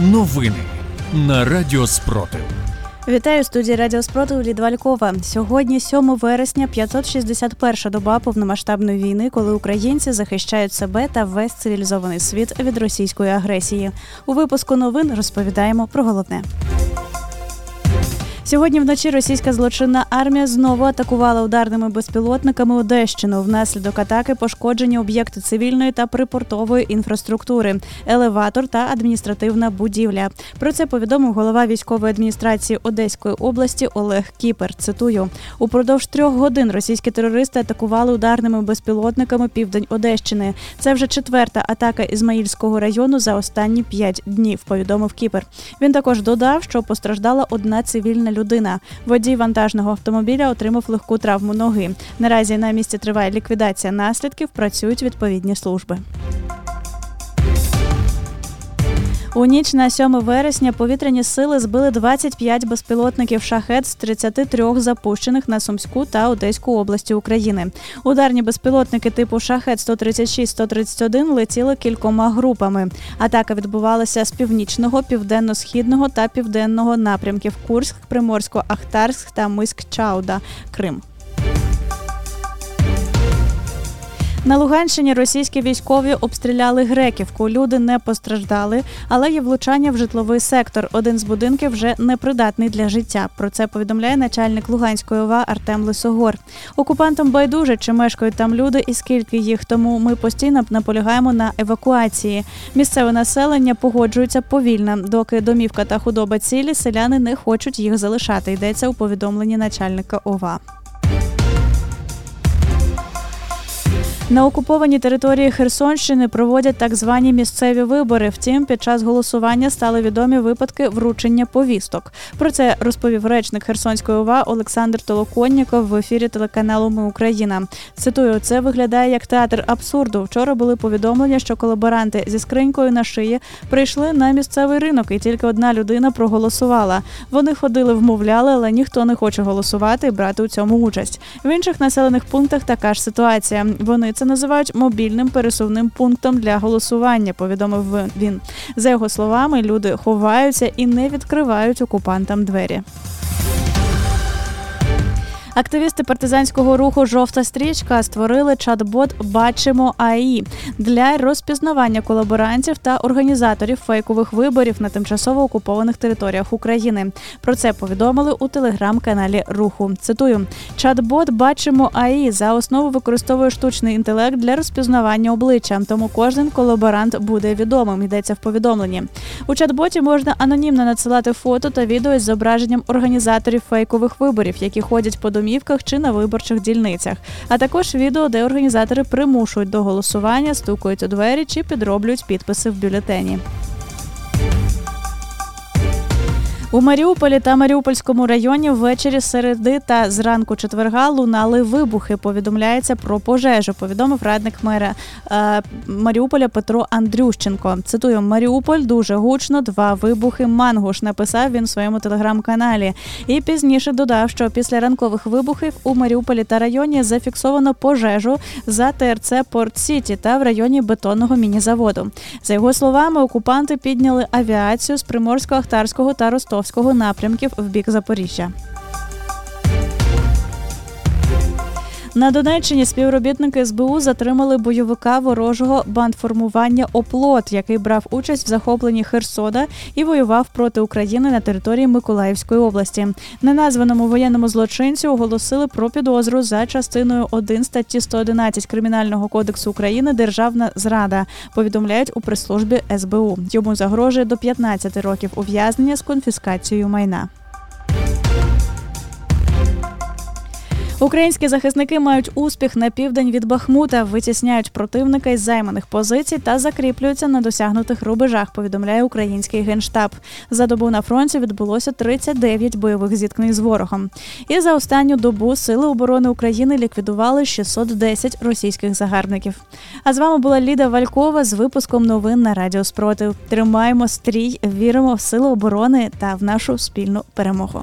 Новини на Радіо Спротив. Вітаю студії Радіо Спротив Лідвалькова. Сьогодні 7 вересня, 561 доба повномасштабної війни, коли українці захищають себе та весь цивілізований світ від російської агресії. У випуску новин розповідаємо про головне. Сьогодні вночі російська злочинна армія знову атакувала ударними безпілотниками Одещину. Внаслідок атаки пошкоджені об'єкти цивільної та припортової інфраструктури, елеватор та адміністративна будівля. Про це повідомив голова військової адміністрації Одеської області Олег Кіпер. Цитую упродовж трьох годин російські терористи атакували ударними безпілотниками південь Одещини. Це вже четверта атака Ізмаїльського району за останні п'ять днів. Повідомив Кіпер. Він також додав, що постраждала одна цивільна людина. Водій вантажного автомобіля отримав легку травму ноги. Наразі на місці триває ліквідація наслідків. Працюють відповідні служби. У ніч на 7 вересня повітряні сили збили 25 безпілотників шахет з 33 запущених на Сумську та Одеську області України. Ударні безпілотники типу шахет 136-131 летіли кількома групами. Атака відбувалася з північного, південно-східного та південного напрямків Курськ, Приморсько-Ахтарськ та Миськ-Чауда, Крим. На Луганщині російські військові обстріляли греківку. Люди не постраждали, але є влучання в житловий сектор. Один з будинків вже непридатний для життя. Про це повідомляє начальник Луганської ОВА Артем Лисогор. Окупантам байдуже чи мешкають там люди і скільки їх. Тому ми постійно наполягаємо на евакуації. Місцеве населення погоджується повільно. Доки домівка та худоба цілі, селяни не хочуть їх залишати. Йдеться у повідомленні начальника ОВА. На окупованій території Херсонщини проводять так звані місцеві вибори. Втім, під час голосування стали відомі випадки вручення повісток. Про це розповів речник Херсонської ОВА Олександр Толоконніков в ефірі телеканалу Ми Україна. Цитую, це виглядає як театр абсурду. Вчора були повідомлення, що колаборанти зі скринькою на шиї прийшли на місцевий ринок, і тільки одна людина проголосувала. Вони ходили, вмовляли, але ніхто не хоче голосувати і брати у цьому участь. В інших населених пунктах така ж ситуація. Вони це називають мобільним пересувним пунктом для голосування. Повідомив він. За його словами, люди ховаються і не відкривають окупантам двері. Активісти партизанського руху Жовта стрічка створили чат-бот Бачимо AI для розпізнавання колаборантів та організаторів фейкових виборів на тимчасово окупованих територіях України. Про це повідомили у телеграм-каналі Руху. Цитую: чат-бот Бачимо AI за основу використовує штучний інтелект для розпізнавання обличчя. Тому кожен колаборант буде відомим. Йдеться в повідомленні. У чат-боті можна анонімно надсилати фото та відео з зображенням організаторів фейкових виборів, які ходять по домі домівках чи на виборчих дільницях, а також відео, де організатори примушують до голосування, стукають у двері чи підроблюють підписи в бюлетені. У Маріуполі та Маріупольському районі ввечері середи та зранку четверга лунали вибухи. Повідомляється про пожежу. Повідомив радник мера е, Маріуполя Петро Андрющенко. Цитую Маріуполь дуже гучно. Два вибухи. Мангуш написав він в своєму телеграм-каналі. І пізніше додав, що після ранкових вибухів у Маріуполі та районі зафіксовано пожежу за ТРЦ Порт Сіті та в районі бетонного міні-заводу. За його словами, окупанти підняли авіацію з Приморсько-Ахтарського та Ростов. Ростовського напрямків в бік Запоріжжя. На Донеччині співробітники СБУ затримали бойовика ворожого бандформування Оплот, який брав участь в захопленні Херсода і воював проти України на території Миколаївської області. Неназваному воєнному злочинцю оголосили про підозру за частиною 1 статті 111 кримінального кодексу України Державна зрада. Повідомляють у прес-службі СБУ. Йому загрожує до 15 років ув'язнення з конфіскацією майна. Українські захисники мають успіх на південь від Бахмута, витісняють противника із займаних позицій та закріплюються на досягнутих рубежах. Повідомляє український генштаб. За добу на фронті відбулося 39 бойових зіткнень з ворогом. І за останню добу сили оборони України ліквідували 610 російських загарбників. А з вами була Ліда Валькова з випуском новин на Радіо Спротив. Тримаємо стрій, віримо в сили оборони та в нашу спільну перемогу.